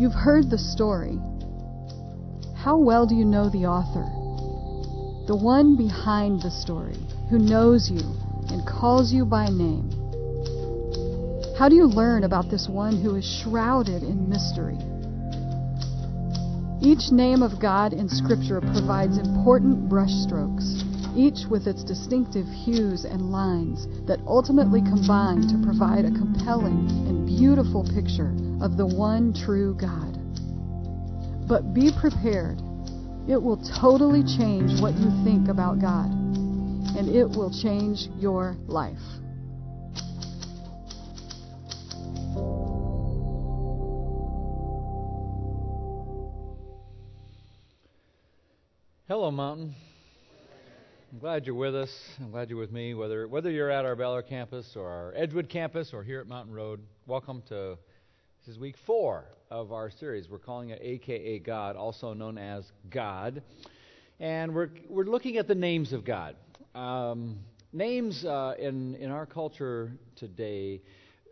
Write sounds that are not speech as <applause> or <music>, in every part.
You've heard the story. How well do you know the author? The one behind the story, who knows you and calls you by name. How do you learn about this one who is shrouded in mystery? Each name of God in Scripture provides important brushstrokes, each with its distinctive hues and lines that ultimately combine to provide a compelling beautiful picture of the one true God. But be prepared. It will totally change what you think about God, and it will change your life. Hello, Mountain. I'm glad you're with us. I'm glad you're with me, whether whether you're at our Ballard campus or our Edgewood campus or here at Mountain Road. Welcome to this is week four of our series. We're calling it AKA God, also known as God, and we're we're looking at the names of God. Um, names uh, in in our culture today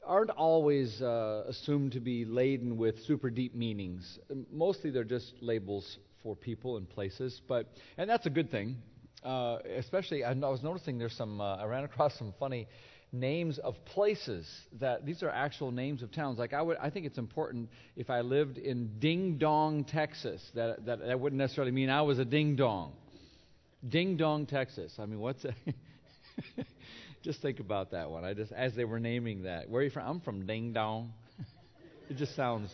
aren't always uh, assumed to be laden with super deep meanings. Mostly, they're just labels for people and places, but and that's a good thing. Uh, especially, I was noticing there's some. Uh, I ran across some funny names of places that these are actual names of towns. Like I would, I think it's important if I lived in Ding Dong, Texas, that that, that wouldn't necessarily mean I was a ding dong. Ding Dong, Texas. I mean, what's a <laughs> just think about that one. I just as they were naming that. Where are you from? I'm from Ding Dong. <laughs> it just sounds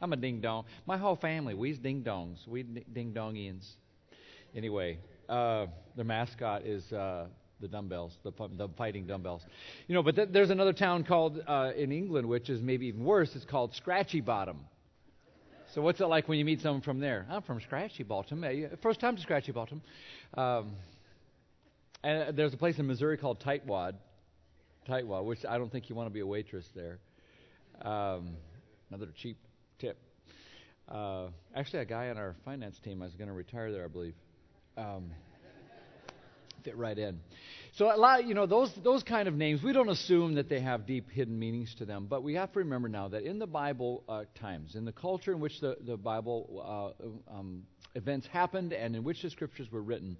I'm a ding dong. My whole family, we's ding dongs. We ding dongians. Anyway, uh, their mascot is uh, the dumbbells, the, the fighting dumbbells. You know, but th- there's another town called uh, in England, which is maybe even worse. It's called Scratchy Bottom. So what's it like when you meet someone from there? I'm from Scratchy Bottom. First time to Scratchy Bottom. Um, and there's a place in Missouri called Tightwad, Tightwad, which I don't think you want to be a waitress there. Um, another cheap tip. Uh, actually, a guy on our finance team is going to retire there, I believe. Um, fit right in. So a lot, you know, those those kind of names, we don't assume that they have deep hidden meanings to them, but we have to remember now that in the Bible uh, times, in the culture in which the the Bible uh, um, events happened and in which the scriptures were written,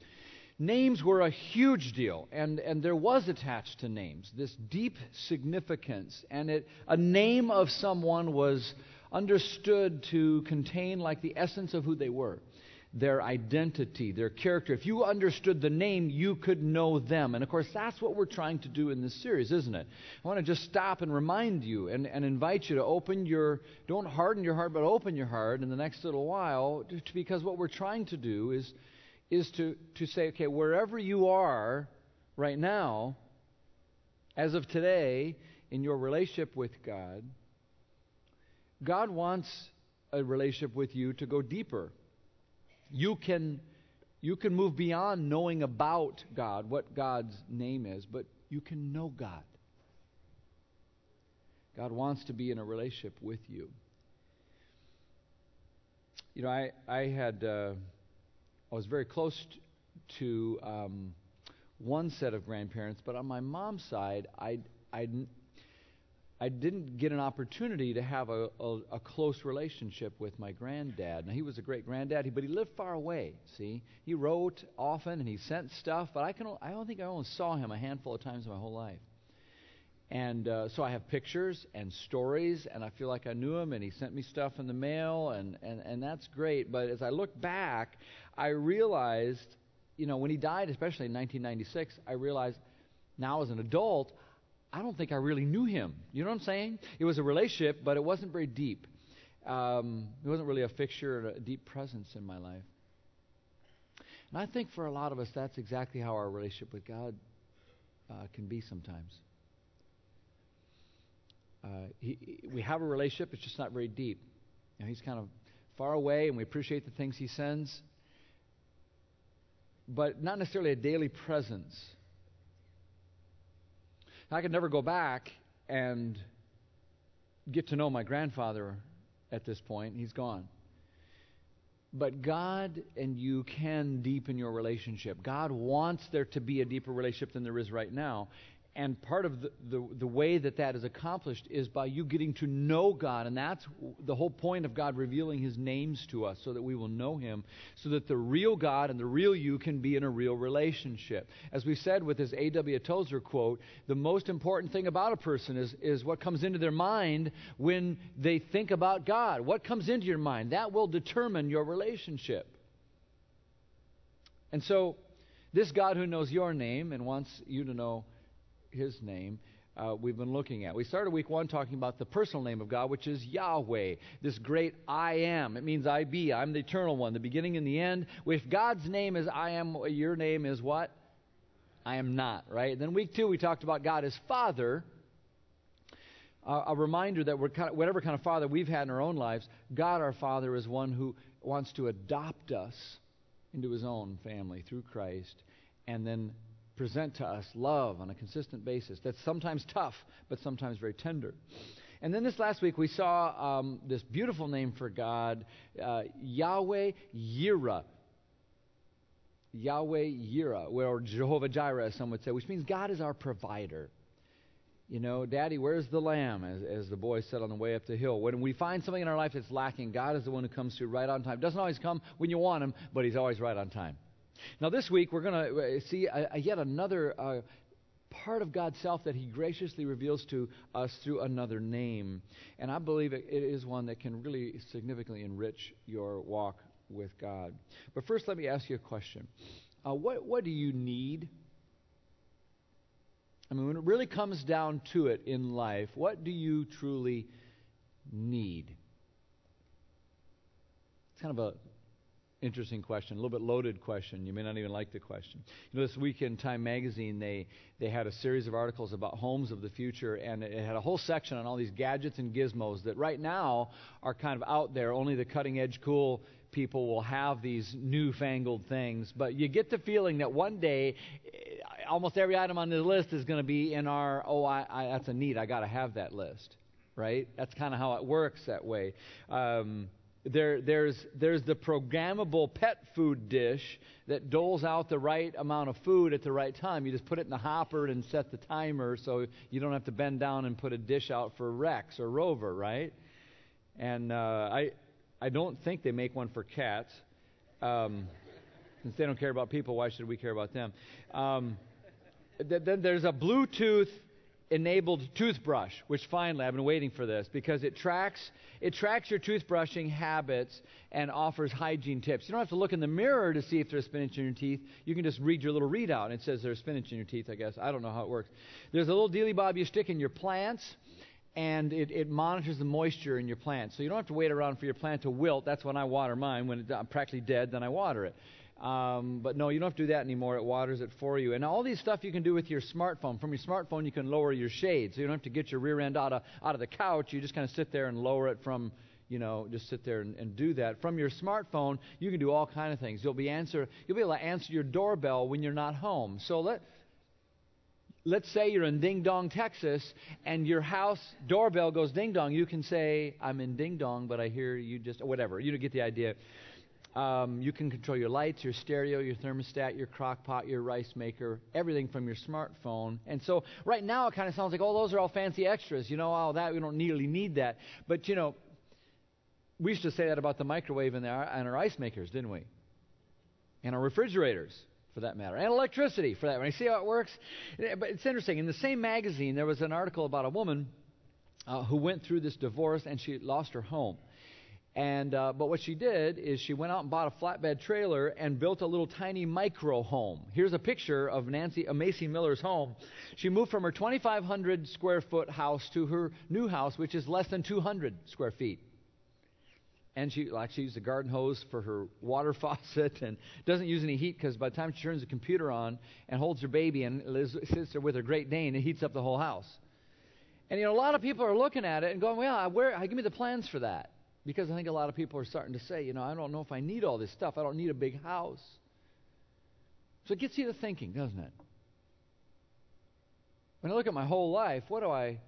names were a huge deal, and and there was attached to names this deep significance, and it a name of someone was understood to contain like the essence of who they were their identity, their character. If you understood the name, you could know them. And of course, that's what we're trying to do in this series, isn't it? I want to just stop and remind you and, and invite you to open your, don't harden your heart, but open your heart in the next little while, to, because what we're trying to do is, is to, to say, okay, wherever you are right now, as of today, in your relationship with God, God wants a relationship with you to go deeper. You can, you can move beyond knowing about God, what God's name is, but you can know God. God wants to be in a relationship with you. You know, I, I had, uh, I was very close to um, one set of grandparents, but on my mom's side, I, I I didn't get an opportunity to have a, a, a, close relationship with my granddad. Now, he was a great granddad, but he lived far away, see? He wrote often and he sent stuff, but I, can, I don't think I only saw him a handful of times in my whole life. And uh, so I have pictures and stories, and I feel like I knew him, and he sent me stuff in the mail, and, and, and that's great. But as I look back, I realized, you know, when he died, especially in 1996, I realized now as an adult, I don't think I really knew him. You know what I'm saying? It was a relationship, but it wasn't very deep. Um, it wasn't really a fixture and a deep presence in my life. And I think for a lot of us, that's exactly how our relationship with God uh, can be sometimes. Uh, he, we have a relationship, it's just not very deep. You know, he's kind of far away, and we appreciate the things he sends, but not necessarily a daily presence. I could never go back and get to know my grandfather at this point. He's gone. But God and you can deepen your relationship. God wants there to be a deeper relationship than there is right now. And part of the, the, the, way that that is accomplished is by you getting to know God. And that's the whole point of God revealing His names to us so that we will know Him, so that the real God and the real you can be in a real relationship. As we said with this A.W. Tozer quote, the most important thing about a person is, is what comes into their mind when they think about God. What comes into your mind? That will determine your relationship. And so, this God who knows your name and wants you to know his name uh, we've been looking at. We started week one talking about the personal name of God, which is Yahweh, this great I am. It means I be. I'm the eternal one, the beginning and the end. If God's name is I am, your name is what? I am not, right? Then week two, we talked about God as Father. Uh, a reminder that we're kind of, whatever kind of father we've had in our own lives, God our Father is one who wants to adopt us into his own family through Christ and then present to us love on a consistent basis that's sometimes tough, but sometimes very tender. And then this last week we saw um, this beautiful name for God, uh, Yahweh Yireh. Yahweh Yireh, or Jehovah Jireh, as some would say, which means God is our provider. You know, Daddy, where's the lamb? As, as the boy said on the way up the hill. When we find something in our life that's lacking, God is the one who comes through right on time. Doesn't always come when you want him, but he's always right on time. Now, this week, we're going to uh, see a, a yet another uh, part of God's self that He graciously reveals to us through another name. And I believe it, it is one that can really significantly enrich your walk with God. But first, let me ask you a question uh, what, what do you need? I mean, when it really comes down to it in life, what do you truly need? It's kind of a interesting question, a little bit loaded question. You may not even like the question. You know, this weekend, Time Magazine, they, they had a series of articles about homes of the future, and it had a whole section on all these gadgets and gizmos that right now are kind of out there. Only the cutting edge, cool people will have these newfangled things. But you get the feeling that one day, eh, almost every item on the list is going to be in our, oh, I, I, that's a need, I got to have that list. Right? That's kind of how it works that way. Um, there, there's, there's the programmable pet food dish that doles out the right amount of food at the right time. You just put it in the hopper and set the timer so you don't have to bend down and put a dish out for Rex or Rover, right? And uh, I, I don't think they make one for cats. Um, since they don't care about people, why should we care about them? Um, then there's a Bluetooth enabled toothbrush, which finally I've been waiting for this because it tracks it tracks your toothbrushing habits and offers hygiene tips. You don't have to look in the mirror to see if there's spinach in your teeth. You can just read your little readout and it says there's spinach in your teeth, I guess. I don't know how it works. There's a little dealy bob you stick in your plants and it, it monitors the moisture in your plants. So you don't have to wait around for your plant to wilt. That's when I water mine. When it's practically dead, then I water it. Um, but no, you don't have to do that anymore. It waters it for you. And all these stuff you can do with your smartphone. From your smartphone, you can lower your shade, so you don't have to get your rear end out of out of the couch. You just kind of sit there and lower it from, you know, just sit there and, and do that. From your smartphone, you can do all kind of things. You'll be answer you'll be able to answer your doorbell when you're not home. So let let's say you're in Ding Dong, Texas, and your house doorbell goes ding dong. You can say, "I'm in Ding Dong, but I hear you just whatever." You get the idea. Um, you can control your lights, your stereo, your thermostat, your crock pot, your rice maker, everything from your smartphone. And so right now it kind of sounds like, oh, those are all fancy extras. You know, all that, we don't really need that. But, you know, we used to say that about the microwave and, the, and our ice makers, didn't we? And our refrigerators, for that matter, and electricity, for that matter. You see how it works? But it's interesting. In the same magazine, there was an article about a woman uh, who went through this divorce and she lost her home. And uh, but what she did is she went out and bought a flatbed trailer and built a little tiny micro home. Here's a picture of Nancy uh, Macy Miller's home. She moved from her 2,500 square foot house to her new house, which is less than 200 square feet. And she like she used a garden hose for her water <laughs> faucet and doesn't use any heat because by the time she turns the computer on and holds her baby and sits there with her Great Dane, it heats up the whole house. And you know, a lot of people are looking at it and going, "Well, where? Give me the plans for that." Because I think a lot of people are starting to say, you know, I don't know if I need all this stuff. I don't need a big house. So it gets you to thinking, doesn't it? When I look at my whole life, what do I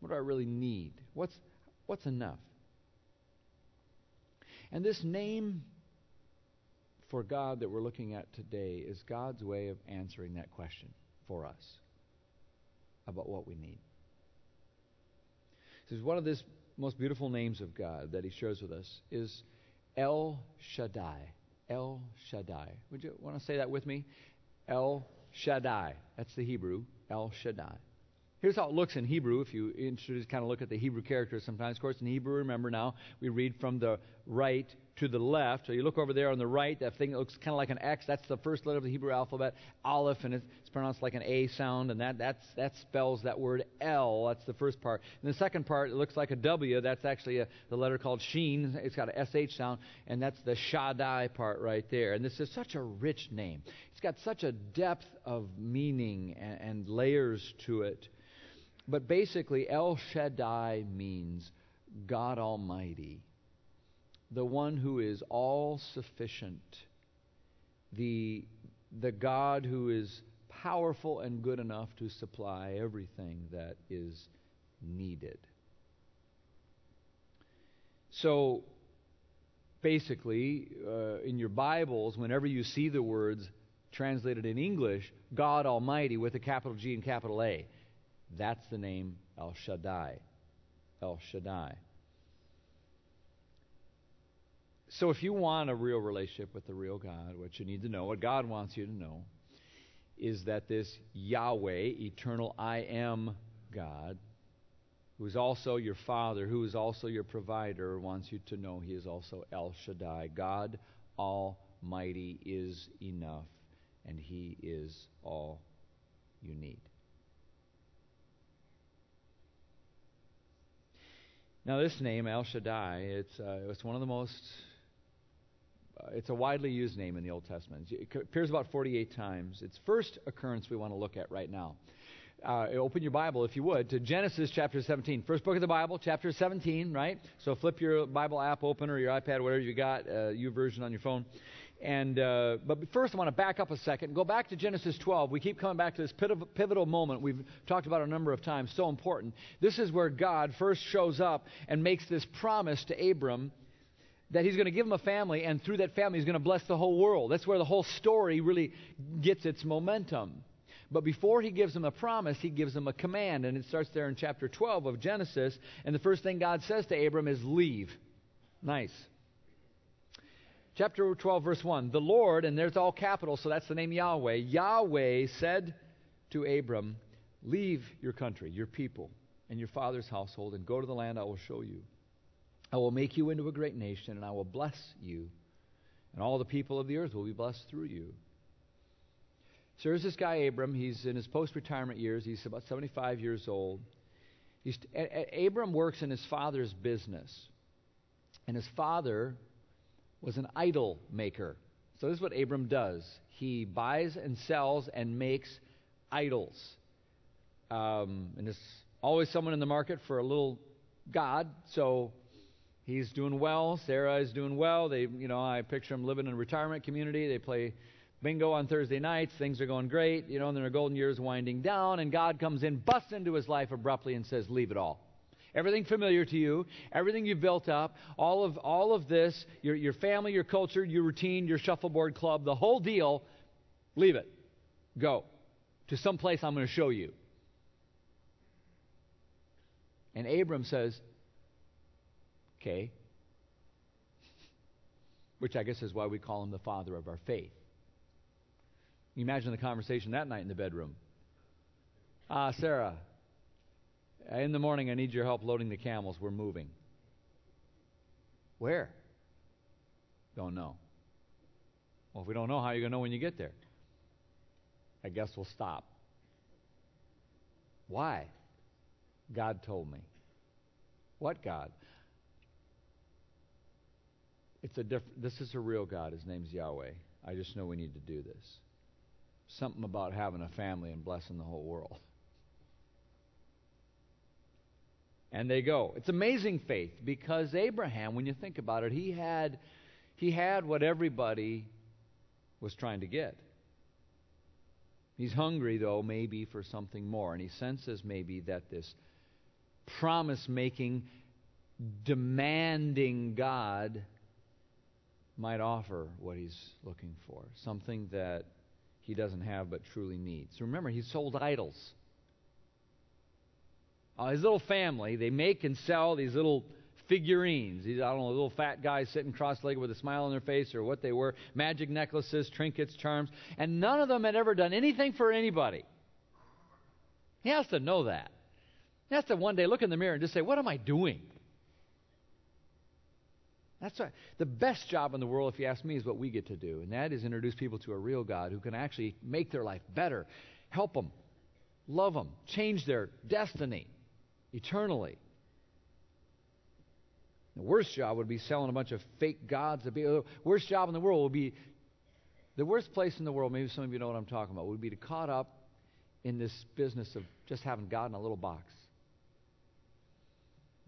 what do I really need? What's what's enough? And this name for God that we're looking at today is God's way of answering that question for us. about what we need. This is one of the most beautiful names of God that He shares with us is El Shaddai. El Shaddai. Would you want to say that with me? El Shaddai. That's the Hebrew. El Shaddai. Here's how it looks in Hebrew. If you just kind of look at the Hebrew characters sometimes, of course, in Hebrew, remember now, we read from the right to the left. So you look over there on the right, that thing looks kind of like an X. That's the first letter of the Hebrew alphabet, Aleph, and it's pronounced like an A sound, and that that's, that spells that word L. That's the first part. And the second part, it looks like a W. That's actually a, the letter called Sheen. It's got a SH sound, and that's the Shaddai part right there. And this is such a rich name. It's got such a depth of meaning and, and layers to it. But basically, El Shaddai means God Almighty the one who is all sufficient, the, the God who is powerful and good enough to supply everything that is needed. So, basically, uh, in your Bibles, whenever you see the words translated in English, God Almighty with a capital G and capital A, that's the name El Shaddai. El Shaddai. So, if you want a real relationship with the real God, what you need to know, what God wants you to know, is that this Yahweh, eternal I am God, who is also your Father, who is also your provider, wants you to know He is also El Shaddai. God Almighty is enough, and He is all you need. Now, this name, El Shaddai, it's, uh, it's one of the most it's a widely used name in the Old Testament. It appears about 48 times. Its first occurrence we want to look at right now. Uh, open your Bible, if you would, to Genesis chapter 17. First book of the Bible, chapter 17, right? So flip your Bible app open or your iPad, whatever you got, uh, YouVersion on your phone. And uh, but first, I want to back up a second. Go back to Genesis 12. We keep coming back to this pivotal moment we've talked about a number of times. So important. This is where God first shows up and makes this promise to Abram that he's going to give him a family, and through that family, he's going to bless the whole world. That's where the whole story really gets its momentum. But before he gives him a promise, he gives him a command, and it starts there in chapter 12 of Genesis. And the first thing God says to Abram is, Leave. Nice. Chapter 12, verse 1 The Lord, and there's all capital, so that's the name Yahweh. Yahweh said to Abram, Leave your country, your people, and your father's household, and go to the land I will show you. I will make you into a great nation, and I will bless you, and all the people of the earth will be blessed through you. So there's this guy, Abram. He's in his post retirement years. He's about 75 years old. He's, a, Abram works in his father's business, and his father was an idol maker. So this is what Abram does he buys and sells and makes idols. Um, and there's always someone in the market for a little God, so he's doing well. Sarah is doing well. They, you know, I picture them living in a retirement community. They play bingo on Thursday nights. Things are going great, you know, and their golden years winding down. And God comes in, busts into his life abruptly, and says, "Leave it all." Everything familiar to you, everything you've built up, all of all of this, your your family, your culture, your routine, your shuffleboard club, the whole deal, leave it. Go to some place I'm going to show you. And Abram says, Okay? Which I guess is why we call him the father of our faith. Imagine the conversation that night in the bedroom. Ah, Sarah, in the morning I need your help loading the camels. We're moving. Where? Don't know. Well, if we don't know, how are you going to know when you get there? I guess we'll stop. Why? God told me. What God? It's a diff- this is a real God. His name's Yahweh. I just know we need to do this. Something about having a family and blessing the whole world. And they go. It's amazing faith because Abraham, when you think about it, he had he had what everybody was trying to get. He's hungry though maybe for something more and he senses maybe that this promise making demanding God might offer what he's looking for, something that he doesn't have but truly needs. Remember, he sold idols. Uh, his little family, they make and sell these little figurines. These, I don't know, little fat guys sitting cross legged with a smile on their face or what they were, magic necklaces, trinkets, charms, and none of them had ever done anything for anybody. He has to know that. He has to one day look in the mirror and just say, What am I doing? That's right. The best job in the world, if you ask me, is what we get to do, and that is introduce people to a real God who can actually make their life better, help them, love them, change their destiny eternally. The worst job would be selling a bunch of fake gods. The uh, worst job in the world would be the worst place in the world. Maybe some of you know what I'm talking about. Would be to caught up in this business of just having God in a little box,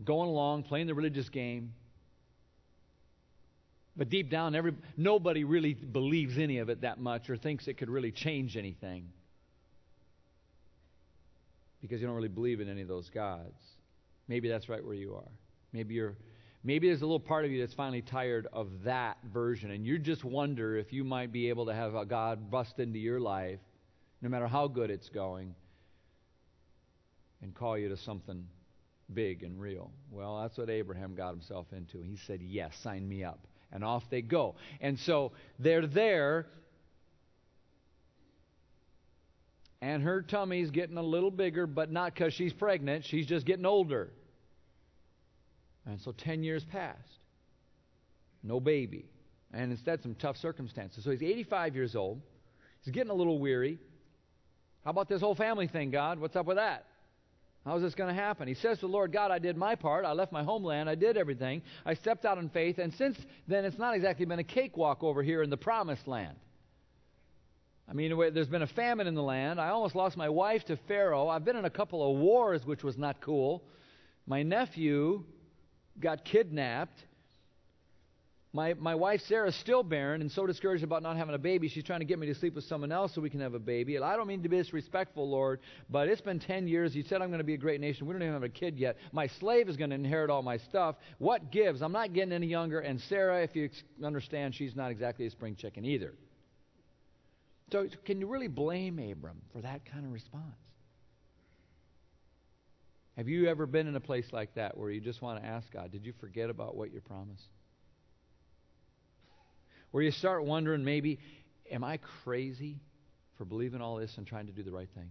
going along, playing the religious game, but deep down, every, nobody really believes any of it that much or thinks it could really change anything. Because you don't really believe in any of those gods. Maybe that's right where you are. Maybe you're maybe there's a little part of you that's finally tired of that version and you just wonder if you might be able to have a God bust into your life no matter how good it's going and call you to something big and real. Well, that's what Abraham got himself into. He said, "Yes, sign me up." And off they go. And so they're there, and her tummy's getting a little bigger, but not because she's pregnant, she's just getting older. And so 10 years passed. No baby. And instead, some tough circumstances. So he's 85 years old. He's getting a little weary. How about this whole family thing, God? What's up with that? How's this going to happen? He says to the Lord, God, I did my part. I left my homeland. I did everything. I stepped out in faith. And since then, it's not exactly been a cakewalk over here in the promised land. I mean, there's been a famine in the land. I almost lost my wife to Pharaoh. I've been in a couple of wars, which was not cool. My nephew got kidnapped. My, my wife Sarah's still barren and so discouraged about not having a baby, she's trying to get me to sleep with someone else so we can have a baby. I don't mean to be disrespectful, Lord, but it's been 10 years. You said I'm going to be a great nation. We don't even have a kid yet. My slave is going to inherit all my stuff. What gives? I'm not getting any younger. And Sarah, if you understand, she's not exactly a spring chicken either. So, can you really blame Abram for that kind of response? Have you ever been in a place like that where you just want to ask God, did you forget about what you promised? Where you start wondering maybe, am I crazy for believing all this and trying to do the right thing?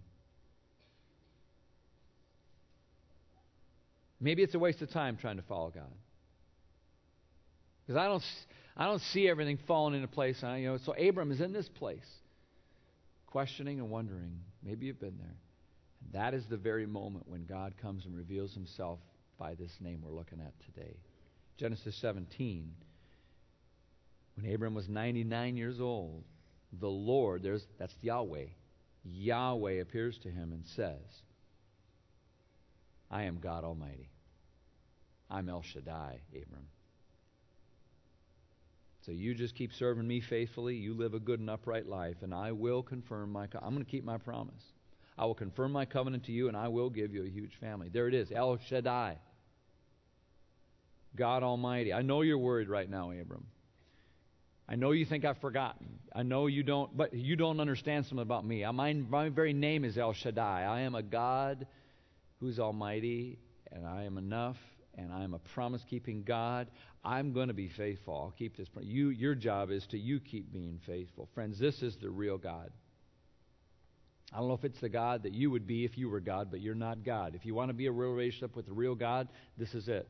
Maybe it's a waste of time trying to follow God. Because I don't, I don't see everything falling into place. I, you know, so Abram is in this place, questioning and wondering. Maybe you've been there. And that is the very moment when God comes and reveals himself by this name we're looking at today. Genesis 17 when Abram was 99 years old, the Lord, there's, that's Yahweh, Yahweh appears to him and says, I am God Almighty. I'm El Shaddai, Abram. So you just keep serving me faithfully. You live a good and upright life, and I will confirm my. I'm going to keep my promise. I will confirm my covenant to you, and I will give you a huge family. There it is, El Shaddai, God Almighty. I know you're worried right now, Abram. I know you think I've forgotten. I know you don't, but you don't understand something about me. My, my very name is El Shaddai. I am a God who's almighty, and I am enough, and I am a promise keeping God. I'm going to be faithful. I'll keep this. You, your job is to you keep being faithful. Friends, this is the real God. I don't know if it's the God that you would be if you were God, but you're not God. If you want to be a real relationship with the real God, this is it.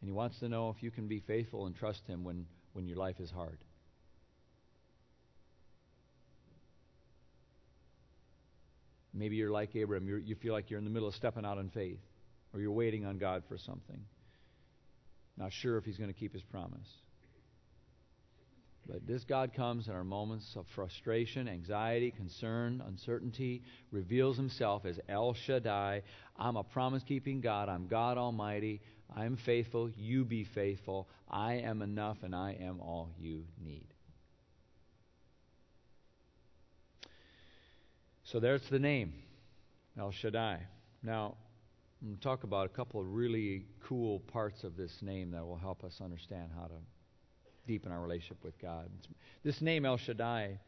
And He wants to know if you can be faithful and trust Him when when your life is hard. Maybe you're like Abraham. You're, you feel like you're in the middle of stepping out in faith, or you're waiting on God for something. Not sure if He's going to keep His promise. But this God comes in our moments of frustration, anxiety, concern, uncertainty, reveals Himself as El Shaddai. I'm a promise keeping God. I'm God Almighty. I am faithful, you be faithful. I am enough, and I am all you need. So there's the name, El Shaddai. Now, I'm going to talk about a couple of really cool parts of this name that will help us understand how to deepen our relationship with God. This name, El Shaddai,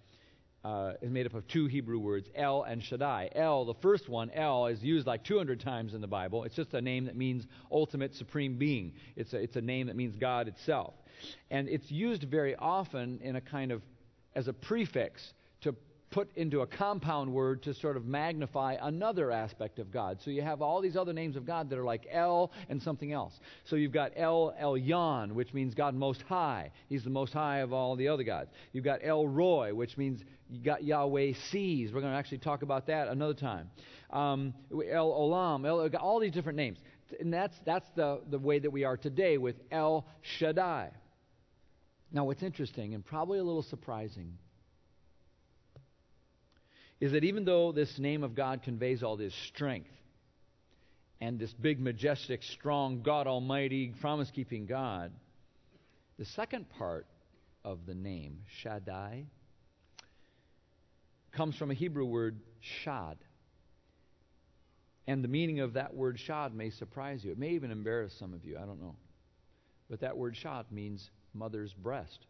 uh, is made up of two Hebrew words, El and Shaddai. El, the first one, El, is used like 200 times in the Bible. It's just a name that means ultimate supreme being. It's a, it's a name that means God itself. And it's used very often in a kind of as a prefix put into a compound word to sort of magnify another aspect of God. So you have all these other names of God that are like El and something else. So you've got El Elyon, which means God Most High. He's the Most High of all the other gods. You've got El Roi, which means you got Yahweh sees. We're going to actually talk about that another time. Um, El Olam, El, all these different names. And that's, that's the, the way that we are today with El Shaddai. Now, what's interesting and probably a little surprising is that even though this name of God conveys all this strength and this big, majestic, strong, God Almighty, promise keeping God, the second part of the name, Shaddai, comes from a Hebrew word, shad. And the meaning of that word shad may surprise you. It may even embarrass some of you. I don't know. But that word shad means mother's breast.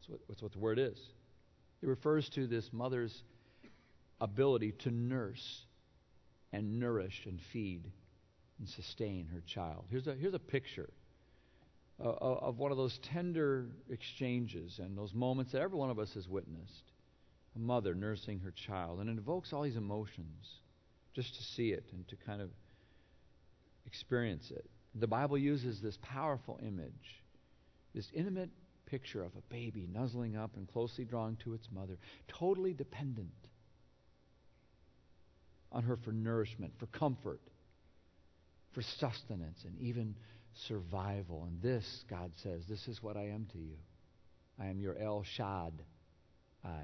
That's what, that's what the word is. It refers to this mother's ability to nurse and nourish and feed and sustain her child. Here's a, here's a picture uh, of one of those tender exchanges and those moments that every one of us has witnessed. A mother nursing her child. And it evokes all these emotions just to see it and to kind of experience it. The Bible uses this powerful image, this intimate picture of a baby nuzzling up and closely drawn to its mother, totally dependent on her for nourishment, for comfort, for sustenance, and even survival. And this, God says, this is what I am to you. I am your El Shad. I.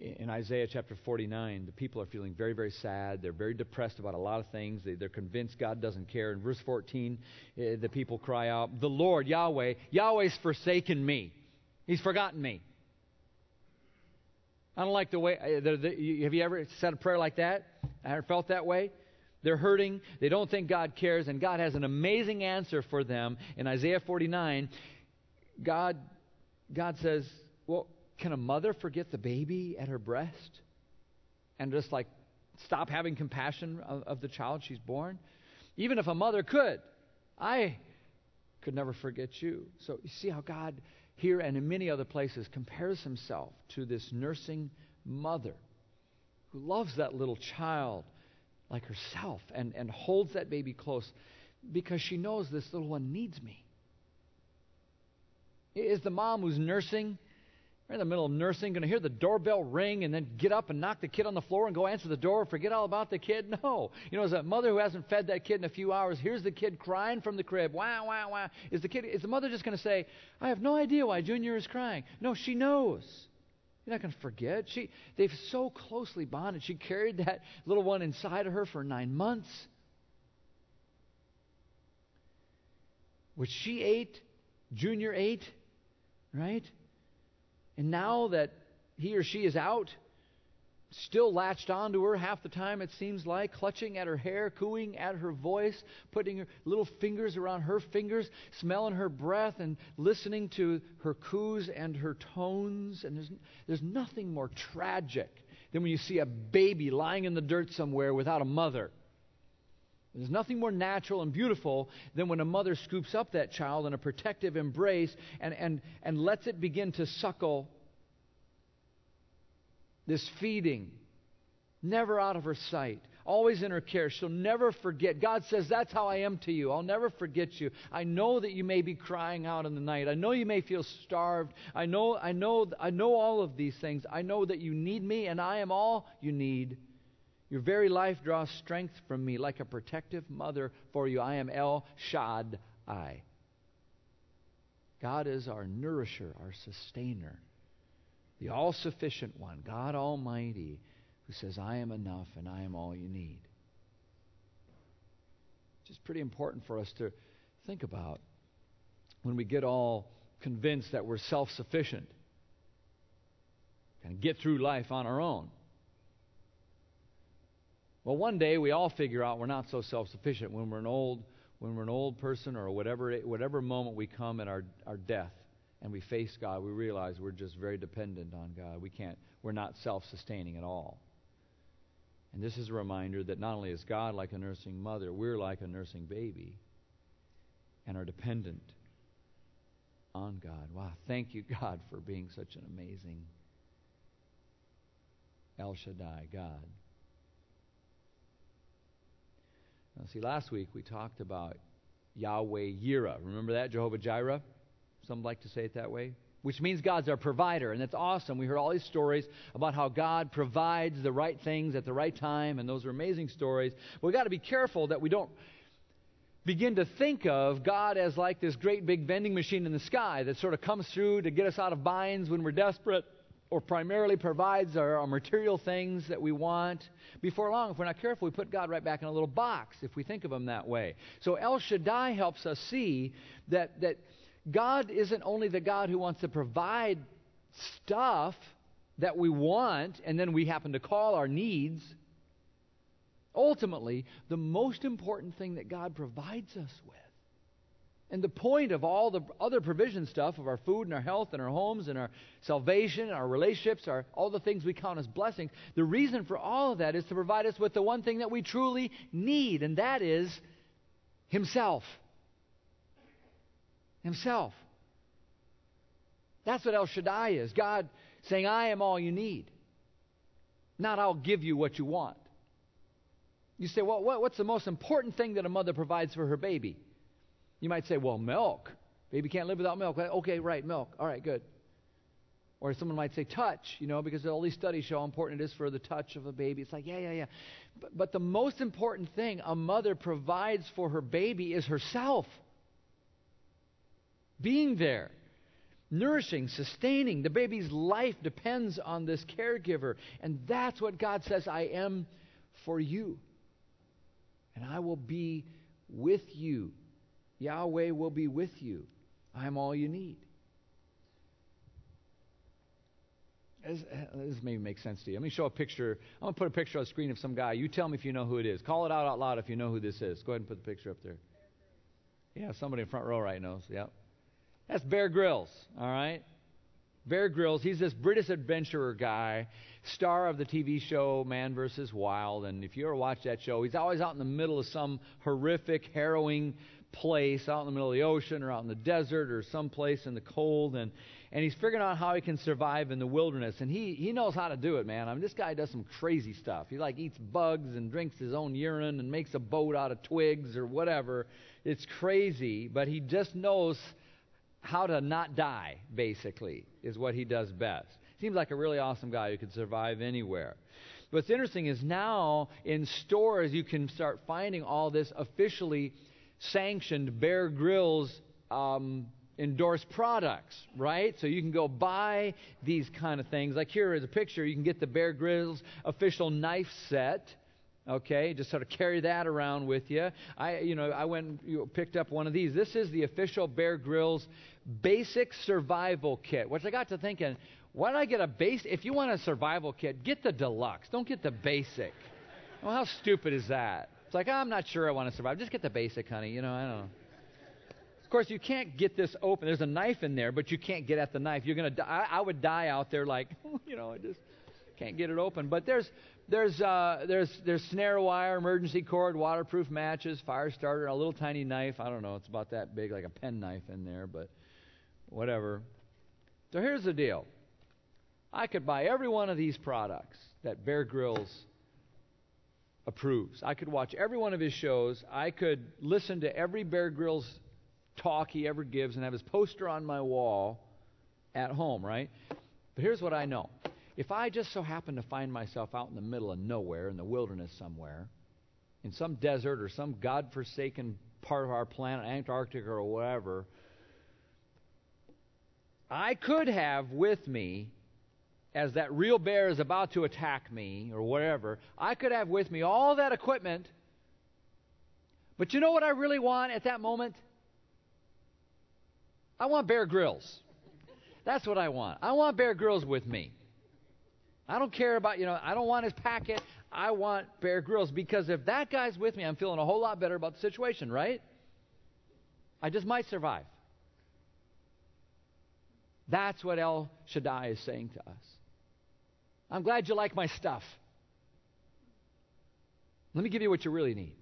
In Isaiah chapter 49, the people are feeling very, very sad. They're very depressed about a lot of things. They, are convinced God doesn't care. In verse 14, eh, the people cry out, The Lord, Yahweh, Yahweh's forsaken me. He's forgotten me. I don't like the way. Uh, have you ever said a prayer like that? I ever felt that way? They're hurting. They don't think God cares, and God has an amazing answer for them in Isaiah 49. God, God says, "Well, can a mother forget the baby at her breast, and just like stop having compassion of, of the child she's born? Even if a mother could, I could never forget you." So you see how God here and in many other places, compares himself to this nursing mother who loves that little child like herself and, and holds that baby close because she knows this little one needs me. Is the mom who's nursing in the middle of nursing, going to hear the doorbell ring and then get up and knock the kid on the floor and go answer the door, forget all about the kid? <laughs> No. You know, as a mother who hasn't fed that kid in a few hours, here's the kid crying from the crib. Wow, wow, wow. Is the kid is the mother just going to say, "I have no idea why Junior is crying"? No, she knows. You're not going to forget. She they've so closely bonded. She carried that little one inside of her for 9 months. Which she ate, Junior ate, right? And now that he or she is out, still latched onto her half the time, it seems like, clutching at her hair, cooing at her voice, putting her little fingers around her fingers, smelling her breath, and listening to her coos and her tones. And there's, there's nothing more tragic than when you see a baby lying in the dirt somewhere without a mother. There's nothing more natural and beautiful than when a mother scoops up that child in a protective embrace and, and, and lets it begin to suckle this feeding, never out of her sight, always in her care. She'll never forget. God says, That's how I am to you. I'll never forget you. I know that you may be crying out in the night. I know you may feel starved. I know, I know, I know all of these things. I know that you need me, and I am all you need. Your very life draws strength from me like a protective mother for you. I am El Shaddai. God is our nourisher, our sustainer, the all sufficient one, God Almighty, who says, I am enough and I am all you need. It's just pretty important for us to think about when we get all convinced that we're self sufficient and get through life on our own. Well, one day we all figure out we're not so self-sufficient when we're an old when we're an old person or whatever whatever moment we come at our, our death and we face God, we realize we're just very dependent on God. We can't, we're not self sustaining at all. And this is a reminder that not only is God like a nursing mother, we're like a nursing baby and are dependent on God. Wow, thank you, God, for being such an amazing El Shaddai God. Now, see, last week we talked about Yahweh Yireh. Remember that? Jehovah Jireh? Some like to say it that way. Which means God's our provider, and that's awesome. We heard all these stories about how God provides the right things at the right time, and those are amazing stories. But we've got to be careful that we don't begin to think of God as like this great big vending machine in the sky that sort of comes through to get us out of binds when we're desperate or primarily provides our, our, material things that we want. Before long, if we're not careful, we put God right back in a little box if we think of Him that way. So El Shaddai helps us see that, that God isn't only the God who wants to provide stuff that we want and then we happen to call our needs. Ultimately, the most important thing that God provides us with and the point of all the other provision stuff of our food and our health and our homes and our salvation and our relationships, our, all the things we count as blessings, the reason for all of that is to provide us with the one thing that we truly need, and that is Himself. Himself. That's what El Shaddai is. God saying, I am all you need. Not I'll give you what you want. You say, well, what, what's the most important thing that a mother provides for her baby? You might say, well, milk. Baby can't live without milk. Okay, right, milk. All right, good. Or someone might say touch, you know, because all these studies show how important it is for the touch of a baby. It's like, yeah, yeah, yeah. But, but the most important thing a mother provides for her baby is herself. Being there, nourishing, sustaining. The baby's life depends on this caregiver. And that's what God says I am for you. And I will be with you Yahweh will be with you. I'm all you need. This, maybe makes sense to you. Let me show a picture. I'm going to put a picture on the screen of some guy. You tell me if you know who it is. Call it out out loud if you know who this is. Go ahead and put the picture up there. Yeah, somebody in front row right knows. Yep. That's Bear Grylls, all right? Bear Grylls, he's this British adventurer guy, star of the TV show Man vs. Wild. And if you ever watch that show, he's always out in the middle of some horrific, harrowing place out in the middle of the ocean or out in the desert or someplace in the cold and and he's figuring out how he can survive in the wilderness. And he he knows how to do it man. I mean this guy does some crazy stuff. He like eats bugs and drinks his own urine and makes a boat out of twigs or whatever. It's crazy but he just knows how to not die basically is what he does best. Seems like a really awesome guy who could survive anywhere. What's interesting is now in stores you can start finding all this officially sanctioned Bear Grylls um, endorsed products, right? So you can go buy these kind of things. Like here is a picture. You can get the Bear Grylls official knife set. Okay, just sort of carry that around with you. I, you know, I went you know, picked up one of these. This is the official Bear Grylls basic survival kit. Which I got to thinking, why don't I get a base? If you want a survival kit, get the deluxe. Don't get the basic. Well, how stupid is that? It's like, I'm not sure I want to survive. Just get the basic, honey. You know, I don't know. Of course, you can't get this open. There's a knife in there, but you can't get at the knife. You're gonna. Die. I, I would die out there, like, <laughs> you know, I just can't get it open. But there's there's uh, there's there's snare wire, emergency cord, waterproof matches, fire starter, a little tiny knife. I don't know. It's about that big, like a pen knife in there, but whatever. So here's the deal. I could buy every one of these products that Bear Grylls approves. I could watch every one of his shows. I could listen to every Bear Grylls talk he ever gives and have his poster on my wall at home, right? But here's what I know. If I just so happen to find myself out in the middle of nowhere, in the wilderness somewhere, in some desert or some God-forsaken part of our planet, Antarctica or whatever, I could have with me as that real bear is about to attack me or whatever, I could have with me all that equipment. But you know what I really want at that moment? I want Bear Grylls. That's what I want. I want Bear Grylls with me. I don't care about, you know, I don't want his packet. I want Bear Grylls because if that guy's with me, I'm feeling a whole lot better about the situation, right? I just might survive. That's what El Shaddai is saying to us. I'm glad you like my stuff. Let me give you what you really need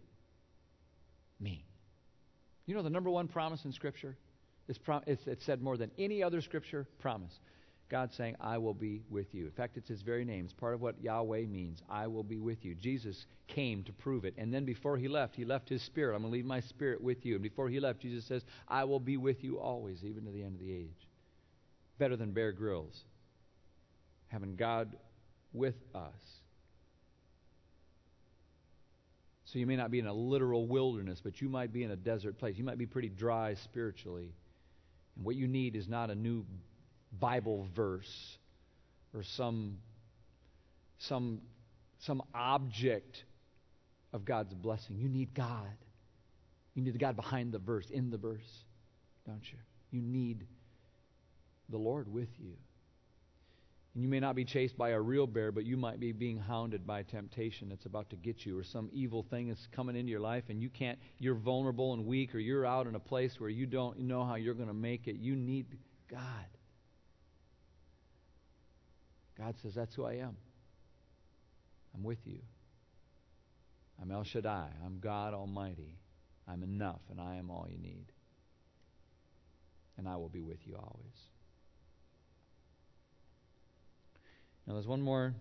me. You know the number one promise in Scripture? It's, prom- it's, it's said more than any other Scripture promise. God saying, I will be with you. In fact, it's his very name. It's part of what Yahweh means. I will be with you. Jesus came to prove it. And then before he left, he left his spirit. I'm going to leave my spirit with you. And before he left, Jesus says, I will be with you always, even to the end of the age. Better than Bear Grylls. Having God with us. So you may not be in a literal wilderness, but you might be in a desert place. You might be pretty dry spiritually. And what you need is not a new Bible verse or some, some, some object of God's blessing. You need God. You need the God behind the verse, in the verse, don't you? You need the Lord with you. And you may not be chased by a real bear, but you might be being hounded by temptation that's about to get you, or some evil thing that's coming into your life, and you can't, you're vulnerable and weak, or you're out in a place where you don't know how you're going to make it. You need God. God says, That's who I am. I'm with you. I'm El Shaddai. I'm God Almighty. I'm enough, and I am all you need. And I will be with you always. Now, there's one more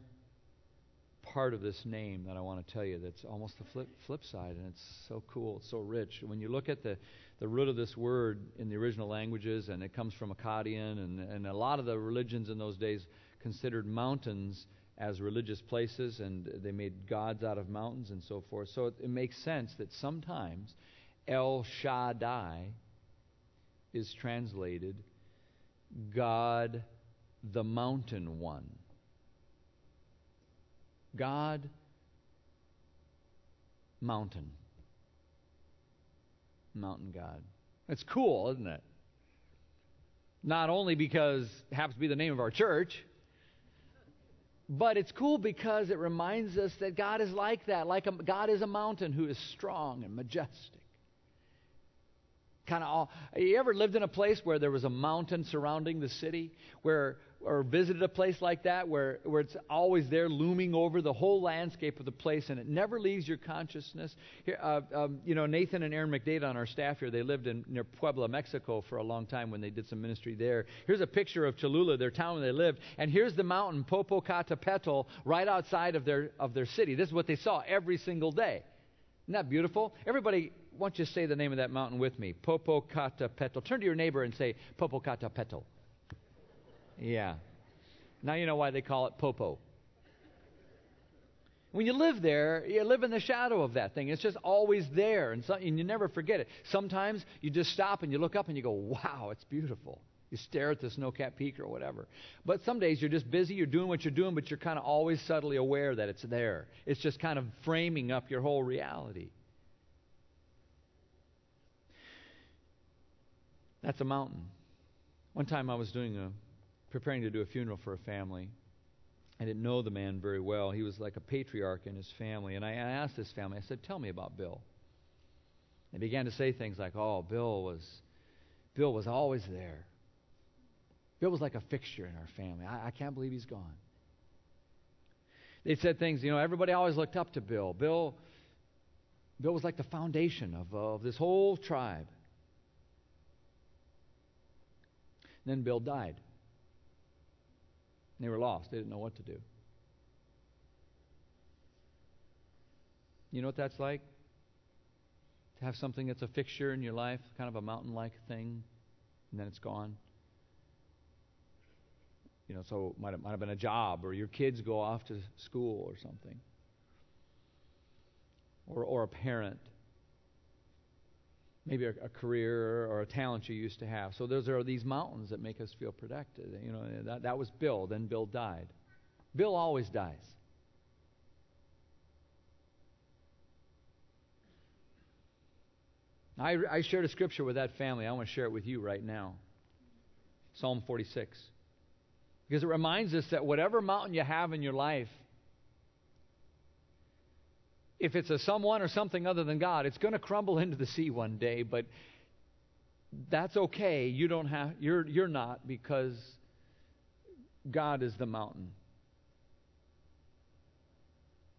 part of this name that I want to tell you that's almost the flip, flip side, and it's so cool, it's so rich. When you look at the, the root of this word in the original languages, and it comes from Akkadian, and, and a lot of the religions in those days considered mountains as religious places, and they made gods out of mountains and so forth. So it, it makes sense that sometimes El Shaddai is translated God the Mountain One. God Mountain. Mountain God. It's cool, isn't it? Not only because it happens to be the name of our church, but it's cool because it reminds us that God is like that. Like a, God is a mountain who is strong and majestic. Kind of all. You ever lived in a place where there was a mountain surrounding the city, where or visited a place like that where, where it's always there looming over the whole landscape of the place and it never leaves your consciousness. Here, uh, um, you know, Nathan and Aaron McDade on our staff here, they lived in near Puebla, Mexico for a long time when they did some ministry there. Here's a picture of Cholula, their town where they lived, and here's the mountain Popocatépetl right outside of their, of their city. This is what they saw every single day. Isn't that beautiful? Everybody, why don't you say the name of that mountain with me? Popocatépetl. Turn to your neighbor and say Popocatépetl. Yeah. Now you know why they call it Popo. When you live there, you live in the shadow of that thing. It's just always there, and, so, and you never forget it. Sometimes you just stop and you look up and you go, wow, it's beautiful. You stare at the snow capped peak or whatever. But some days you're just busy, you're doing what you're doing, but you're kind of always subtly aware that it's there. It's just kind of framing up your whole reality. That's a mountain. One time I was doing a preparing to do a funeral for a family. I didn't know the man very well. He was like a patriarch in his family. And I asked this family, I said, Tell me about Bill. They began to say things like, Oh, Bill was Bill was always there. Bill was like a fixture in our family. I, I can't believe he's gone. They said things, you know, everybody always looked up to Bill. Bill Bill was like the foundation of, of this whole tribe. then Bill died. They were lost. They didn't know what to do. You know what that's like? To have something that's a fixture in your life, kind of a mountain like thing, and then it's gone. You know, so it might have, might have been a job, or your kids go off to school or something, or, or a parent maybe a, a, career or a talent you used to have. So those are these mountains that make us feel protected. You know, that, that was Bill. Then Bill died. Bill always dies. I, I shared a scripture with that family. I want to share it with you right now. Psalm 46. Because it reminds us that whatever mountain you have in your life, if it's a someone or something other than God, it's going to crumble into the sea one day, but that's okay. You don't have you're you're not because God is the mountain.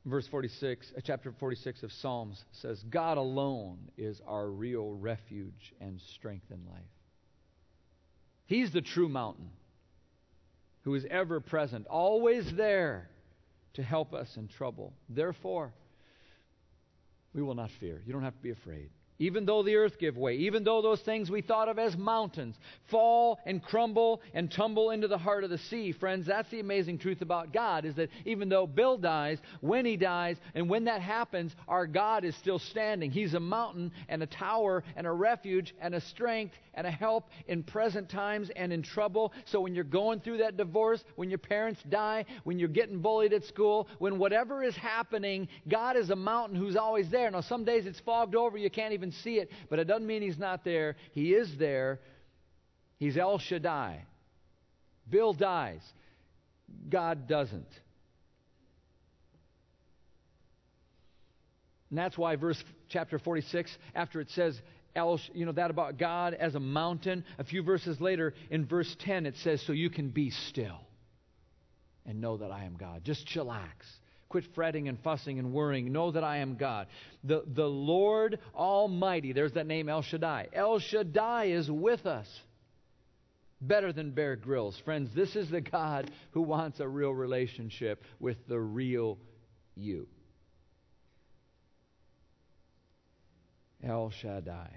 Verse 46, uh, chapter 46 of Psalms says, God alone is our real refuge and strength in life. He's the true mountain who is ever present, always there to help us in trouble. Therefore, we will not fear. You don't have to be afraid even though the earth give way, even though those things we thought of as mountains fall and crumble and tumble into the heart of the sea, friends, that's the amazing truth about God is that even though Bill dies, when he dies, and when that happens, our God is still standing. He's a mountain and a tower and a refuge and a strength and a help in present times and in trouble. So when you're going through that divorce, when your parents die, when you're getting bullied at school, when whatever is happening, God is a mountain who's always there. Now, some days it's fogged over, you can't even see it, but it doesn't mean He's not there. He is there. He's El Shaddai. Bill dies, God doesn't. And that's why verse chapter 46 after it says El, you know, that about God as a mountain. A few verses later, in verse 10, it says, So you can be still and know that I am God. Just chillax. Quit fretting and fussing and worrying. Know that I am God. The, the Lord Almighty, there's that name El Shaddai. El Shaddai is with us. Better than Bear Grylls. Friends, this is the God who wants a real relationship with the real you. El Shaddai.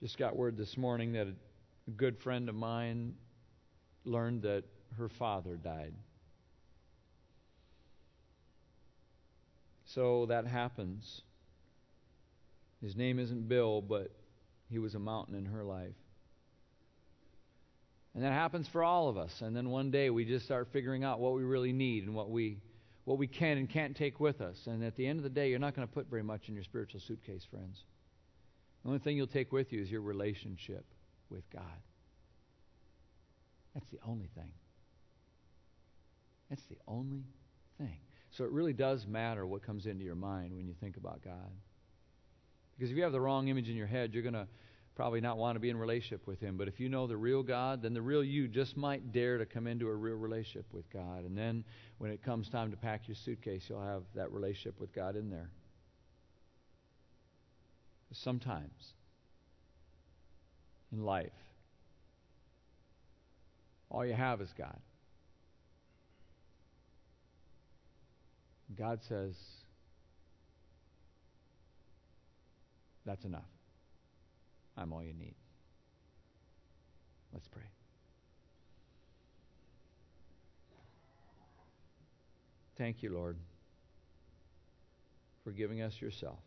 Just got word this morning that a good friend of mine learned that her father died. So that happens. His name isn't Bill, but he was a mountain in her life. And that happens for all of us. And then one day we just start figuring out what we really need and what we what we can and can't take with us. And at the end of the day, you're not going to put very much in your spiritual suitcase, friends. The only thing you'll take with you is your relationship with God. That's the only thing. That's the only thing. So it really does matter what comes into your mind when you think about God. Because if you have the wrong image in your head, you're going to probably not want to be in relationship with him. But if you know the real God, then the real you just might dare to come into a real relationship with God. And then when it comes time to pack your suitcase, you'll have that relationship with God in there. Sometimes in life, all you have is God. God says, that's enough. I'm all you need. Let's pray. Thank you, Lord, for giving us yourself.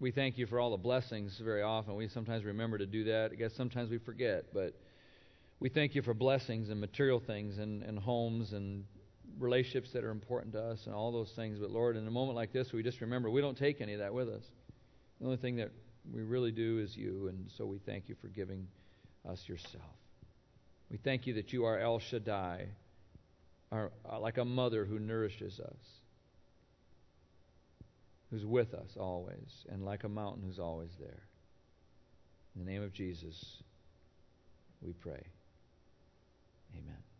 We thank you for all the blessings very often. We sometimes remember to do that. I guess sometimes we forget, but we thank you for blessings and material things and, and homes and relationships that are important to us and all those things. But Lord, in a moment like this, we just remember we don't take any of that with us. The only thing that we really do is you, and so we thank you for giving us yourself. We thank you that you are El Shaddai, are, uh, like a mother who nourishes us, who's with us always, and like a mountain who's always there. In the name of Jesus, we pray. Amen.